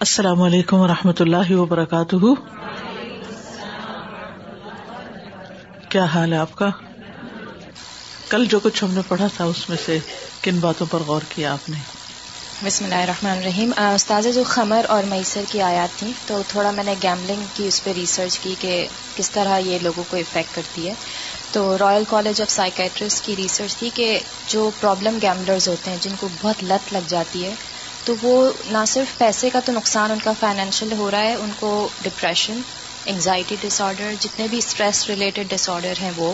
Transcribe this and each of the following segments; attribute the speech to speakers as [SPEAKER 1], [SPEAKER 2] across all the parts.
[SPEAKER 1] السلام علیکم و رحمۃ اللہ وبرکاتہ۔ کیا حال ہے آپ کا؟ کل جو کچھ ہم نے پڑھا تھا اس میں سے کن باتوں پر غور کیا آپ نے؟
[SPEAKER 2] بسم اللہ الرحمن الرحیم۔ استاذ جو خمر اور میسر کی آیات تھیں، تو تھوڑا میں نے گیملنگ کی اس پہ ریسرچ کی کہ کس طرح یہ لوگوں کو افیکٹ کرتی ہے۔ تو رائل کالج آف سائکیٹرسٹ کی ریسرچ تھی کہ جو پرابلم گیملرز ہوتے ہیں، جن کو بہت لت لگ جاتی ہے تو وہ نہ صرف پیسے کا تو نقصان ان کا فائنینشیل ہو رہا ہے ان کو ڈپریشن انگزائٹی ڈس آرڈر جتنے بھی اسٹریس ریلیٹڈ ڈس آرڈر ہیں وہ۔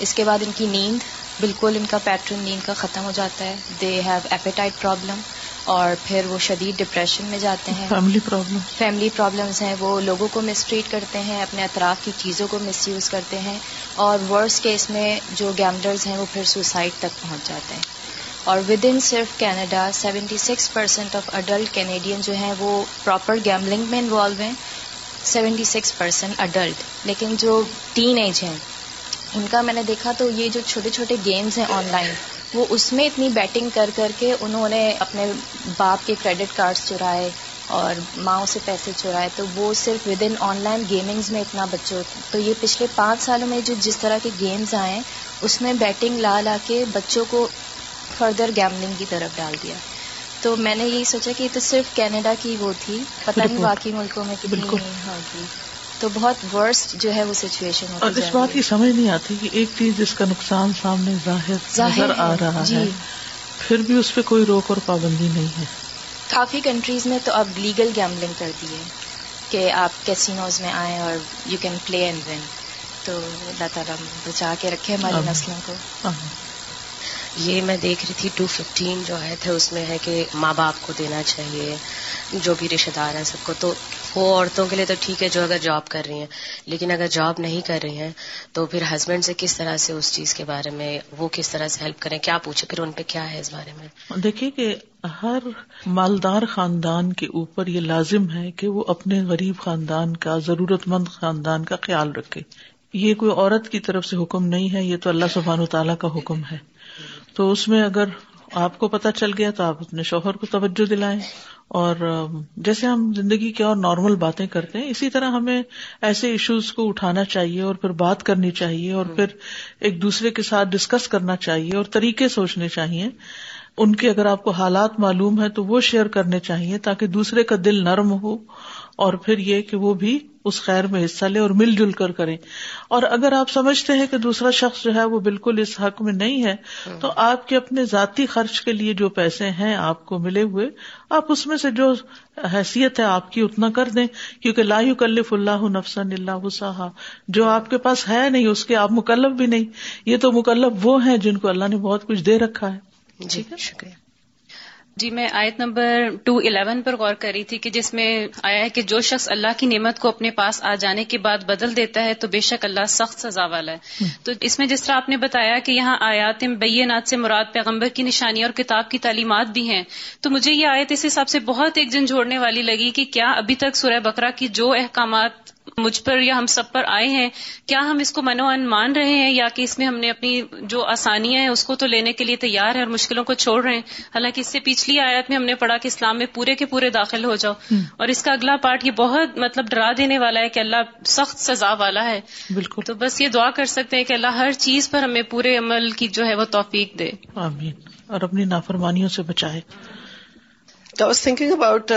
[SPEAKER 2] اس کے بعد ان کی نیند بالکل ان کا پیٹرن نیند کا ختم ہو جاتا ہے۔ دے ہیو ایپیٹائٹ پرابلم اور پھر وہ شدید ڈپریشن میں جاتے ہیں۔
[SPEAKER 1] فیملی پرابلم
[SPEAKER 2] فیملی پرابلمس ہیں وہ لوگوں کو مس ٹریٹ کرتے ہیں اپنے اطراف کی چیزوں کو مس یوز کرتے ہیں۔ اور ورس کیس میں جو گیملرز ہیں وہ پھر سوسائڈ تک پہنچ جاتے ہیں۔ اور ود ان صرف Canada seventy six percent of adult Canadian جو ہیں وہ پراپر گیملنگ میں انوالو ہیں سیونٹی سکس پرسینٹ اڈلٹ لیکن جو ٹین ایج ہیں، ان کا میں نے دیکھا تو یہ جو چھوٹے چھوٹے گیمز ہیں آن لائن وہ اس میں اتنی بیٹنگ کر کر کے انہوں نے اپنے باپ کے کریڈٹ کارڈز چرائے اور ماؤں سے پیسے چرائے، تو وہ صرف ود ان آن لائن گیمنگز میں اتنا بچوں تو یہ پچھلے پانچ سالوں میں جو جس طرح کے گیمز آئے اس میں بیٹنگ لا لا کے بچوں کو فردر گیملنگ کی طرف ڈال دیا۔ تو میں نے یہی سوچا کہ یہ تو صرف کینیڈا کی وہ تھی پتہ نہیں باقی ملکوں میں کتنی ہوگی تو بہت ورسٹ جو ہے وہ سچویشن
[SPEAKER 1] اور اس بات کی سمجھ نہیں آتی کہ ایک چیز جس کا نقصان سامنے ظاہر نظر آ رہا جی۔ ہے پھر بھی اس پہ کوئی روک اور پابندی نہیں ہے۔
[SPEAKER 2] کافی کنٹریز میں تو اب لیگل گیملنگ کر دی ہے کہ آپ کیسینوز میں آئیں اور you can play and win تو اللہ تعالیٰ بچا کے رکھے ہماری نسلوں کو۔
[SPEAKER 3] یہ میں دیکھ رہی تھی ٹو ففٹین جو ہے تھے اس میں ہے کہ ماں باپ کو دینا چاہیے، جو بھی رشتے دار ہیں سب کو۔ تو وہ عورتوں کے لیے تو ٹھیک ہے جو اگر جاب کر رہی ہیں، لیکن اگر جاب نہیں کر رہی ہیں، تو پھر ہسبینڈ سے کس طرح سے اس چیز کے بارے میں، وہ کس طرح سے ہیلپ کریں؟ کیا پوچھے پھر ان پہ کیا ہے اس بارے میں؟
[SPEAKER 1] دیکھیے کہ ہر مالدار خاندان کے اوپر یہ لازم ہے کہ وہ اپنے غریب خاندان کا، ضرورت مند خاندان کا خیال رکھے۔ یہ کوئی عورت کی طرف سے حکم نہیں ہے، یہ تو اللہ سبحان و تعالیٰ کا حکم ہے۔ تو اس میں اگر آپ کو پتا چل گیا تو آپ اپنے شوہر کو توجہ دلائیں اور جیسے ہم زندگی کی اور نارمل باتیں کرتے ہیں، اسی طرح ہمیں ایسے ایشوز کو اٹھانا چاہیے اور پھر بات کرنی چاہیے اور پھر ایک دوسرے کے ساتھ ڈسکس کرنا چاہیے اور طریقے سوچنے چاہیے۔ ان کے اگر آپ کو حالات معلوم ہے تو وہ شیئر کرنے چاہیے تاکہ دوسرے کا دل نرم ہو اور پھر یہ کہ وہ بھی اس خیر میں حصہ لے اور مل جل کر کرے اور اگر آپ سمجھتے ہیں کہ دوسرا شخص جو ہے وہ بالکل اس حق میں نہیں ہے تو آپ کے اپنے ذاتی خرچ کے لیے جو پیسے ہیں آپ کو ملے ہوئے آپ اس میں سے جو حیثیت ہے آپ کی اتنا کر دیں۔ کیونکہ لا کلف اللہ نفسن اللہ وسا جو آپ کے پاس ہے نہیں اس کے آپ مکلب بھی نہیں۔ یہ تو مکلب وہ ہیں جن کو اللہ نے بہت کچھ دے رکھا ہے۔
[SPEAKER 3] جی شکریہ۔
[SPEAKER 4] جی میں آیت نمبر ٹو الیون پر غور کر رہی تھی کہ جس میں آیا ہے کہ جو شخص اللہ کی نعمت کو اپنے پاس آ جانے کے بعد بدل دیتا ہے تو بے شک اللہ سخت سزا والا ہے۔ تو اس میں جس طرح آپ نے بتایا کہ یہاں آیات بینات سے مراد پیغمبر کی نشانی اور کتاب کی تعلیمات بھی ہیں تو مجھے یہ آیت اس حساب سے بہت ایک جن جوڑنے والی لگی کہ کیا ابھی تک سورہ بکرا کی جو احکامات مجھ پر یا ہم سب پر آئے ہیں کیا ہم اس کو منو ان مان رہے ہیں یا کہ اس میں ہم نے اپنی جو آسانیاں ہیں اس کو تو لینے کے لیے تیار ہے اور مشکلوں کو چھوڑ رہے ہیں؟ حالانکہ اس سے پچھلی آیت میں ہم نے پڑھا کہ اسلام میں پورے کے پورے داخل ہو جاؤ۔ اور اس کا اگلا پارٹ یہ بہت مطلب ڈرا دینے والا ہے کہ اللہ سخت سزا والا ہے۔
[SPEAKER 1] بالکل۔
[SPEAKER 4] تو بس یہ دعا کر سکتے ہیں کہ اللہ ہر چیز پر ہمیں پورے عمل کی جو ہے وہ توفیق دے۔
[SPEAKER 1] آمین۔ اور اپنی نافرمانیوں سے بچائے۔
[SPEAKER 5] تھنکنگ اباؤٹ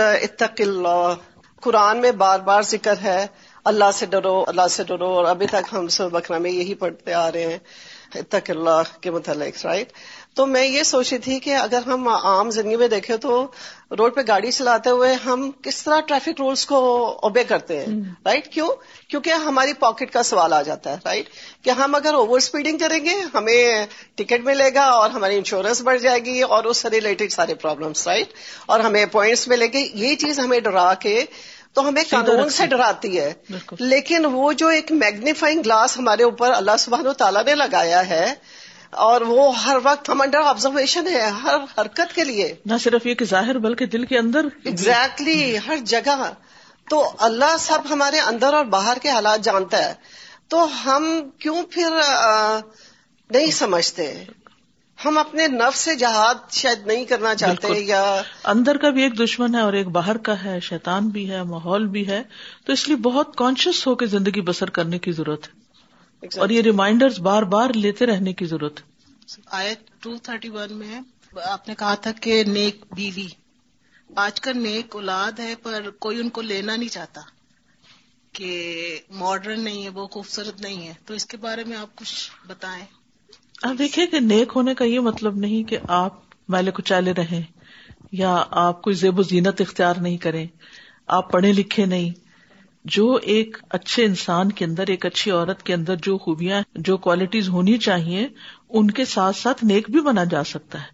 [SPEAKER 5] قرآن میں بار بار ذکر ہے اللہ سے ڈرو اللہ سے ڈرو اور ابھی تک ہم سب بکرا میں یہی پڑھتے آ رہے ہیں تک اللہ کے متعلق رائٹ تو میں یہ سوچی تھی کہ اگر ہم عام زندگی میں دیکھیں تو روڈ پہ گاڑی چلاتے ہوئے ہم کس طرح ٹریفک رولس کو اوبے کرتے ہیں رائٹ کیوں؟ کیونکہ ہماری پاکٹ کا سوال آ جاتا ہے رائٹ کہ ہم اگر اوور اسپیڈنگ کریں گے ہمیں ٹکٹ ملے گا اور ہماری انشورنس بڑھ جائے گی اور اس سے ریلیٹڈ سارے پرابلمس رائٹ اور ہمیں پوائنٹس ملیں گے یہ چیز ہمیں ڈرا کے تو ہمیں قانون سے ڈراتی ہے۔ لیکن وہ جو ایک میگنیفائنگ گلاس ہمارے اوپر اللہ سبحانہ و تعالیٰ نے لگایا ہے اور وہ ہر وقت ہم انڈر آبزرویشن ہے ہر حرکت کے لیے۔
[SPEAKER 1] نہ صرف یہ کہ ظاہر بلکہ دل کے اندر
[SPEAKER 5] ایگزیکٹلی ہر جگہ۔ تو اللہ سب ہمارے اندر اور باہر کے حالات جانتا ہے۔ تو ہم کیوں پھر نہیں سمجھتے؟ ہم اپنے نف سے جہاد شاید نہیں کرنا چاہتے یا
[SPEAKER 1] اندر کا بھی ایک دشمن ہے اور ایک باہر کا ہے شیطان بھی ہے ماحول بھی ہے۔ تو اس لیے بہت کانشیس ہو کے زندگی بسر کرنے کی ضرورت ہے۔ اور یہ ریمائنڈر بار بار لیتے رہنے کی ضرورت ہے۔
[SPEAKER 6] آئے ٹو تھرٹی ون میں آپ نے کہا تھا کہ نیک بیوی۔ آج کل نیک اولاد ہے پر کوئی ان کو لینا نہیں چاہتا کہ ماڈرن نہیں ہے وہ خوبصورت نہیں ہے۔ تو اس کے بارے میں آپ کچھ بتائیں۔
[SPEAKER 1] دیکھیں کہ نیک ہونے کا یہ مطلب نہیں کہ آپ میلے کچالے رہیں یا آپ کوئی زیب و زینت اختیار نہیں کریں آپ پڑھے لکھے نہیں جو ایک اچھے انسان کے اندر، ایک اچھی عورت کے اندر جو خوبیاں جو کوالٹیز ہونی چاہیے، ان کے ساتھ ساتھ نیک بھی بنا جا سکتا ہے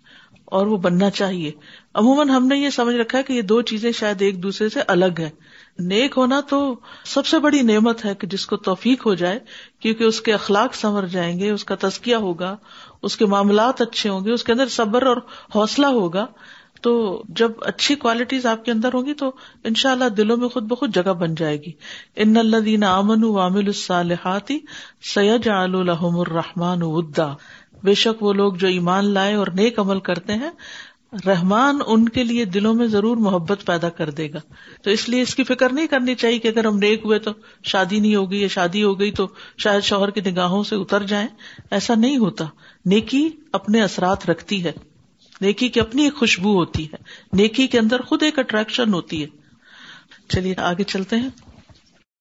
[SPEAKER 1] اور وہ بننا چاہیے۔ عموماً ہم نے یہ سمجھ رکھا ہے کہ یہ دو چیزیں شاید ایک دوسرے سے الگ ہیں۔ نیک ہونا تو سب سے بڑی نعمت ہے کہ جس کو توفیق ہو جائے، کیونکہ اس کے اخلاق سنور جائیں گے، اس کا تزکیہ ہوگا، اس کے معاملات اچھے ہوں گے، اس کے اندر صبر اور حوصلہ ہوگا۔ تو جب اچھی کوالٹیز آپ کے اندر ہوں گی تو ان شاء اللہ دلوں میں خود بخود جگہ بن جائے گی۔ ان اللہ دین امن وامل الصالحاتی سید الحم الرحمان ودا۔ بے شک وہ لوگ جو ایمان لائے اور نیک عمل کرتے ہیں رحمان ان کے لیے دلوں میں ضرور محبت پیدا کر دے گا۔ تو اس لیے اس کی فکر نہیں کرنی چاہیے کہ اگر ہم نیک ہوئے تو شادی نہیں ہوگی، یا شادی ہو گئی تو شاید شوہر کی نگاہوں سے اتر جائیں۔ ایسا نہیں ہوتا۔ نیکی اپنے اثرات رکھتی ہے۔ نیکی کی اپنی ایک خوشبو ہوتی ہے۔ نیکی کے اندر خود ایک اٹریکشن ہوتی ہے۔ چلیے آگے چلتے ہیں۔